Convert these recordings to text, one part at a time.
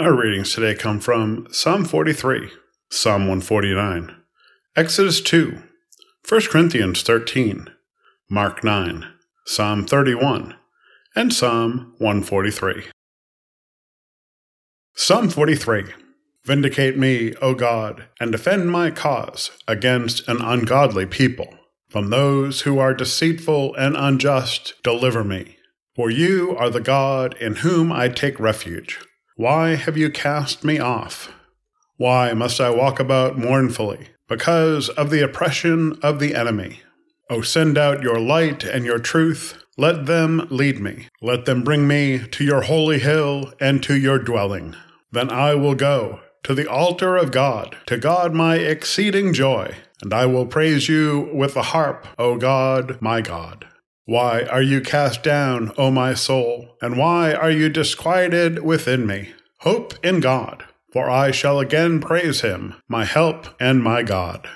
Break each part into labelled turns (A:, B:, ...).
A: Our readings today come from Psalm 43, Psalm 149, Exodus 2, 1 Corinthians 13, Mark 9, Psalm 31, and Psalm 143. Psalm 43 Vindicate me, O God, and defend my cause against an ungodly people. From those who are deceitful and unjust, deliver me. For you are the God in whom I take refuge. Why have you cast me off? Why must I walk about mournfully? Because of the oppression of the enemy. O send out your light and your truth. Let them lead me. Let them bring me to your holy hill and to your dwelling. Then I will go to the altar of God, to God my exceeding joy and I will praise you with the harp, O God, my God. Why are you cast down, O my soul? And why are you disquieted within me? Hope in God, for I shall again praise him, my help and my God.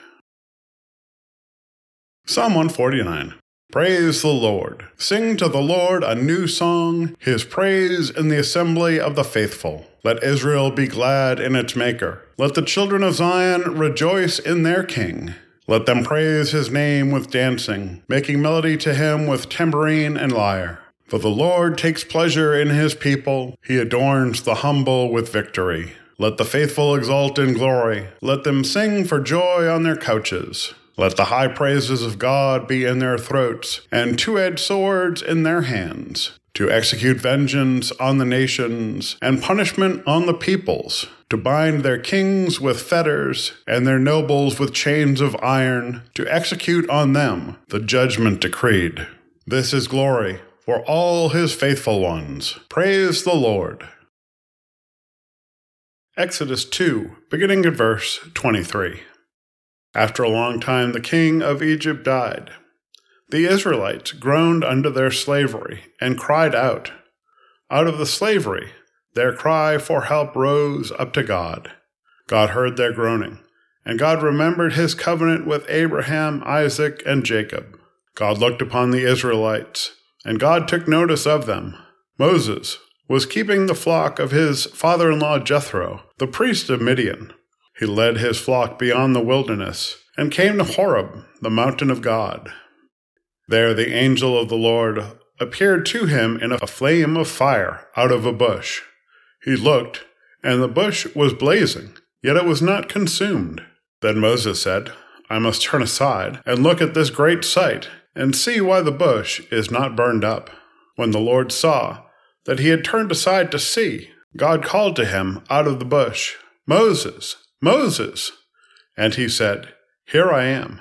A: Psalm 149 Praise the Lord. Sing to the Lord a new song, his praise in the assembly of the faithful. Let Israel be glad in its Maker. Let the children of Zion rejoice in their King. Let them praise his name with dancing, making melody to him with tambourine and lyre. For the Lord takes pleasure in his people, he adorns the humble with victory. Let the faithful exult in glory, let them sing for joy on their couches. Let the high praises of God be in their throats, and two edged swords in their hands to execute vengeance on the nations and punishment on the peoples, to bind their kings with fetters and their nobles with chains of iron, to execute on them the judgment decreed. This is glory for all his faithful ones. Praise the Lord. Exodus 2, beginning at verse 23. After a long time, the king of Egypt died the Israelites groaned under their slavery and cried out. Out of the slavery, their cry for help rose up to God. God heard their groaning, and God remembered his covenant with Abraham, Isaac, and Jacob. God looked upon the Israelites, and God took notice of them. Moses was keeping the flock of his father in law Jethro, the priest of Midian. He led his flock beyond the wilderness and came to Horeb, the mountain of God. There the angel of the Lord appeared to him in a flame of fire out of a bush. He looked, and the bush was blazing, yet it was not consumed. Then Moses said, I must turn aside and look at this great sight, and see why the bush is not burned up. When the Lord saw that he had turned aside to see, God called to him out of the bush, Moses, Moses! And he said, Here I am.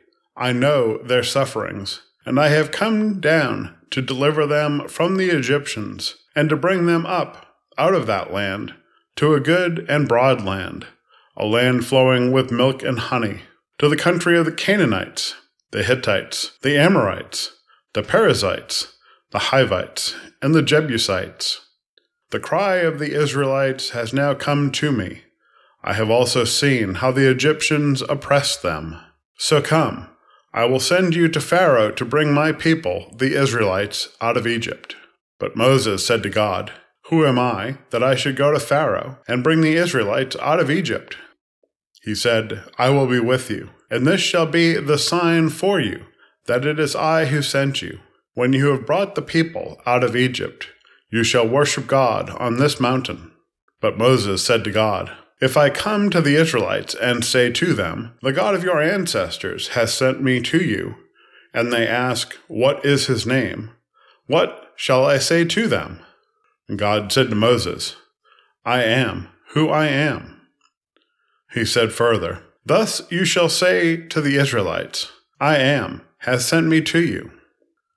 A: I know their sufferings, and I have come down to deliver them from the Egyptians, and to bring them up out of that land to a good and broad land, a land flowing with milk and honey, to the country of the Canaanites, the Hittites, the Amorites, the Perizzites, the Hivites, and the Jebusites. The cry of the Israelites has now come to me. I have also seen how the Egyptians oppressed them. So come, I will send you to Pharaoh to bring my people, the Israelites, out of Egypt. But Moses said to God, Who am I that I should go to Pharaoh and bring the Israelites out of Egypt? He said, I will be with you, and this shall be the sign for you that it is I who sent you. When you have brought the people out of Egypt, you shall worship God on this mountain. But Moses said to God, if I come to the Israelites and say to them, The God of your ancestors has sent me to you, and they ask, What is his name? What shall I say to them? And God said to Moses, I am who I am. He said further, Thus you shall say to the Israelites, I am, has sent me to you.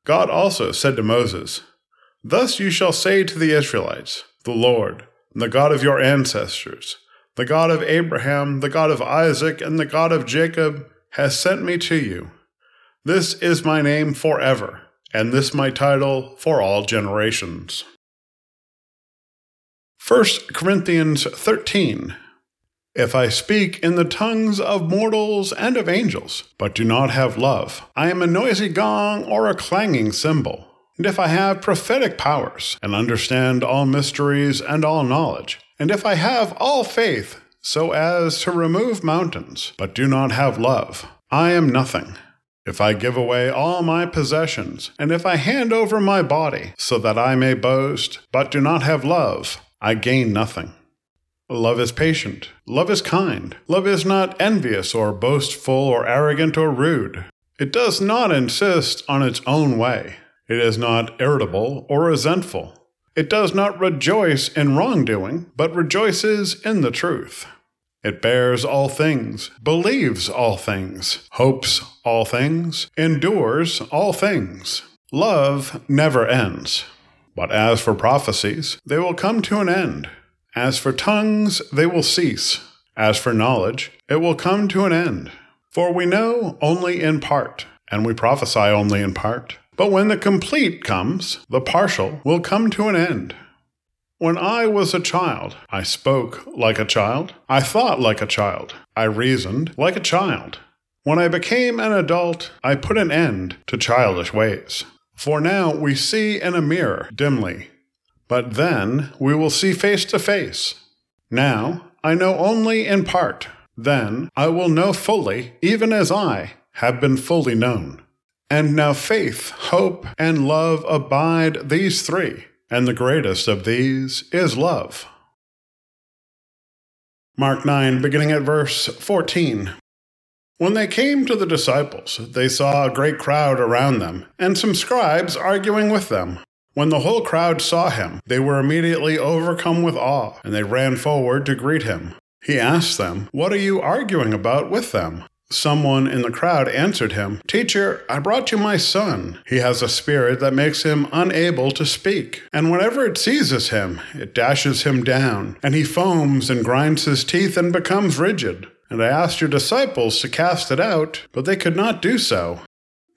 A: God also said to Moses, Thus you shall say to the Israelites, The Lord, the God of your ancestors, the God of Abraham, the God of Isaac, and the God of Jacob, has sent me to you. This is my name forever, and this my title for all generations. 1 Corinthians 13 if I speak in the tongues of mortals and of angels, but do not have love, I am a noisy gong or a clanging cymbal. And if I have prophetic powers, and understand all mysteries and all knowledge, and if I have all faith, so as to remove mountains, but do not have love, I am nothing. If I give away all my possessions, and if I hand over my body, so that I may boast, but do not have love, I gain nothing. Love is patient. Love is kind. Love is not envious or boastful or arrogant or rude. It does not insist on its own way. It is not irritable or resentful. It does not rejoice in wrongdoing, but rejoices in the truth. It bears all things, believes all things, hopes all things, endures all things. Love never ends. But as for prophecies, they will come to an end. As for tongues, they will cease. As for knowledge, it will come to an end. For we know only in part, and we prophesy only in part. But when the complete comes, the partial will come to an end. When I was a child, I spoke like a child, I thought like a child, I reasoned like a child. When I became an adult, I put an end to childish ways. For now we see in a mirror dimly but then we will see face to face. Now I know only in part. Then I will know fully, even as I have been fully known. And now faith, hope, and love abide these three, and the greatest of these is love. Mark 9, beginning at verse 14. When they came to the disciples, they saw a great crowd around them, and some scribes arguing with them. When the whole crowd saw him, they were immediately overcome with awe, and they ran forward to greet him. He asked them, What are you arguing about with them? Someone in the crowd answered him, Teacher, I brought you my son. He has a spirit that makes him unable to speak, and whenever it seizes him, it dashes him down, and he foams and grinds his teeth and becomes rigid. And I asked your disciples to cast it out, but they could not do so.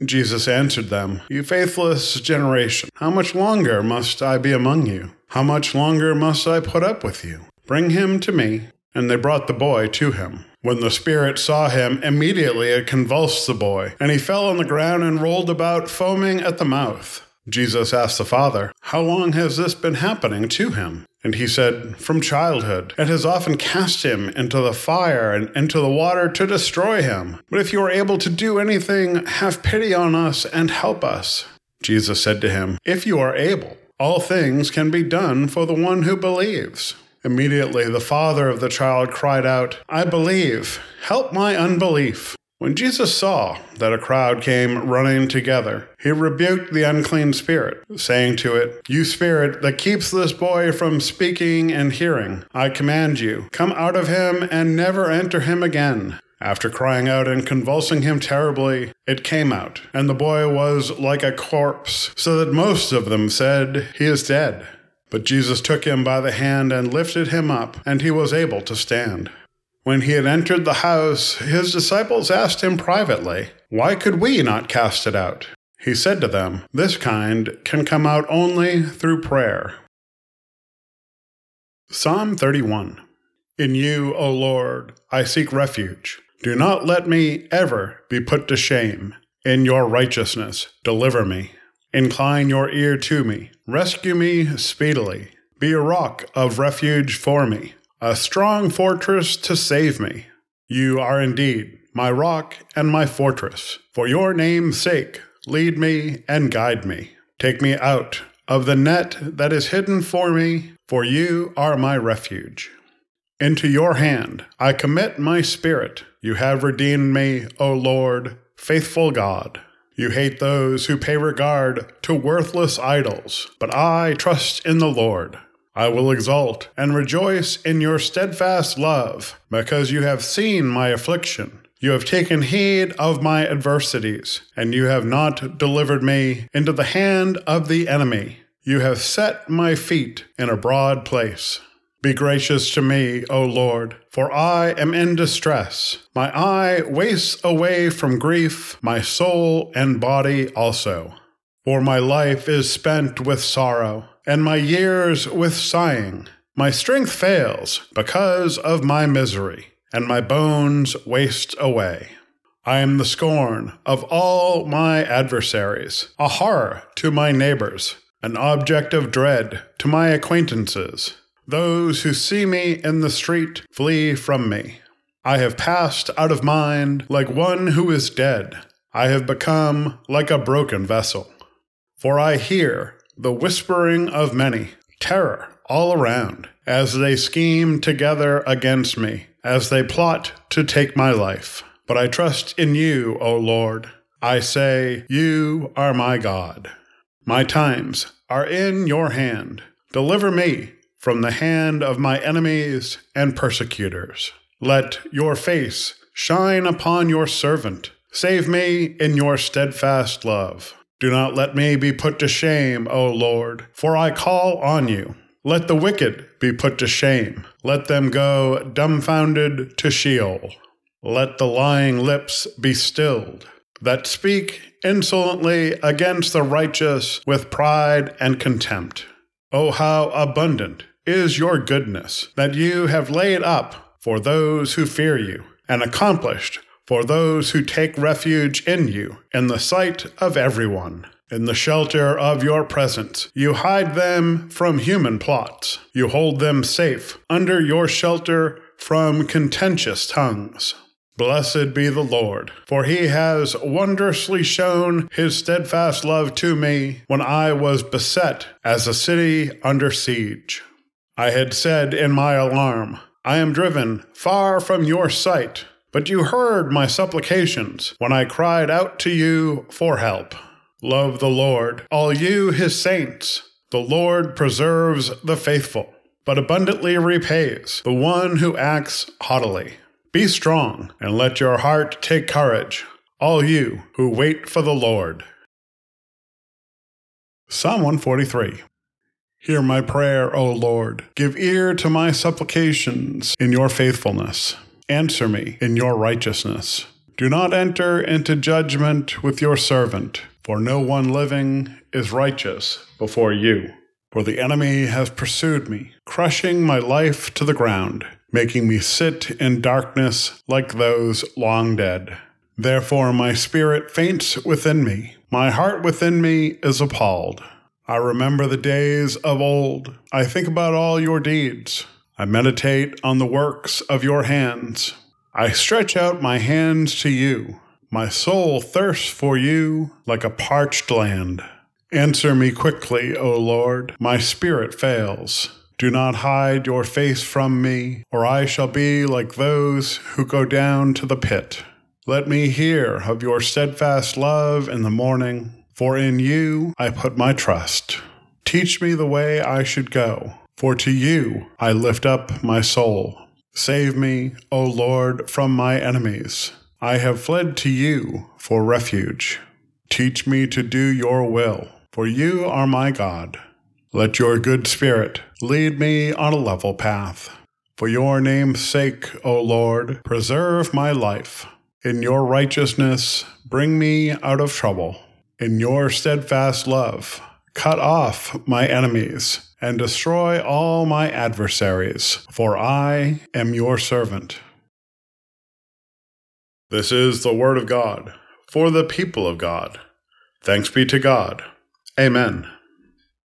A: Jesus answered them, You faithless generation, how much longer must I be among you? How much longer must I put up with you? Bring him to me. And they brought the boy to him. When the spirit saw him, immediately it convulsed the boy, and he fell on the ground and rolled about, foaming at the mouth. Jesus asked the father, How long has this been happening to him? And he said, From childhood. It has often cast him into the fire and into the water to destroy him. But if you are able to do anything, have pity on us and help us. Jesus said to him, If you are able, all things can be done for the one who believes. Immediately the father of the child cried out, I believe, help my unbelief. When Jesus saw that a crowd came running together, he rebuked the unclean spirit, saying to it, You spirit that keeps this boy from speaking and hearing, I command you, come out of him and never enter him again. After crying out and convulsing him terribly, it came out, and the boy was like a corpse, so that most of them said, He is dead. But Jesus took him by the hand and lifted him up, and he was able to stand. When he had entered the house, his disciples asked him privately, Why could we not cast it out? He said to them, This kind can come out only through prayer. Psalm 31 In you, O Lord, I seek refuge. Do not let me ever be put to shame. In your righteousness, deliver me. Incline your ear to me. Rescue me speedily. Be a rock of refuge for me a strong fortress to save me. You are indeed my rock and my fortress. For your name's sake, lead me and guide me. Take me out of the net that is hidden for me, for you are my refuge. Into your hand I commit my spirit. You have redeemed me, O Lord, faithful God. You hate those who pay regard to worthless idols, but I trust in the Lord. I will exult and rejoice in your steadfast love, because you have seen my affliction. You have taken heed of my adversities, and you have not delivered me into the hand of the enemy. You have set my feet in a broad place. Be gracious to me, O Lord, for I am in distress. My eye wastes away from grief, my soul and body also. For my life is spent with sorrow, and my years with sighing. My strength fails because of my misery, and my bones waste away. I am the scorn of all my adversaries, a horror to my neighbors, an object of dread to my acquaintances. Those who see me in the street flee from me. I have passed out of mind like one who is dead. I have become like a broken vessel. For I hear the whispering of many, terror all around, as they scheme together against me, as they plot to take my life. But I trust in you, O Lord. I say, You are my God. My times are in your hand. Deliver me from the hand of my enemies and persecutors. Let your face shine upon your servant. Save me in your steadfast love. Do not let me be put to shame, O Lord, for I call on you. Let the wicked be put to shame. Let them go dumbfounded to Sheol. Let the lying lips be stilled, that speak insolently against the righteous with pride and contempt. Oh, how abundant is your goodness that you have laid up for those who fear you, and accomplished for those who take refuge in you in the sight of everyone. In the shelter of your presence, you hide them from human plots. You hold them safe under your shelter from contentious tongues. Blessed be the Lord, for he has wondrously shown his steadfast love to me when I was beset as a city under siege. I had said in my alarm, I am driven far from your sight, but you heard my supplications when I cried out to you for help. Love the Lord, all you his saints. The Lord preserves the faithful, but abundantly repays the one who acts haughtily. Be strong, and let your heart take courage, all you who wait for the Lord. Psalm 143 Hear my prayer, O Lord. Give ear to my supplications in your faithfulness. Answer me in your righteousness. Do not enter into judgment with your servant, for no one living is righteous before you. For the enemy has pursued me, crushing my life to the ground making me sit in darkness like those long dead. Therefore, my spirit faints within me, my heart within me is appalled. I remember the days of old. I think about all your deeds. I meditate on the works of your hands. I stretch out my hands to you. My soul thirsts for you like a parched land. Answer me quickly, O Lord. My spirit fails. Do not hide your face from me, or I shall be like those who go down to the pit. Let me hear of your steadfast love in the morning, for in you I put my trust. Teach me the way I should go, for to you I lift up my soul. Save me, O Lord, from my enemies. I have fled to you for refuge. Teach me to do your will, for you are my God. Let your good spirit lead me on a level path. For your name's sake, O Lord, preserve my life. In your righteousness, bring me out of trouble. In your steadfast love, cut off my enemies and destroy all my adversaries, for I am your servant. This is the word of God for the people of God. Thanks be to God. Amen.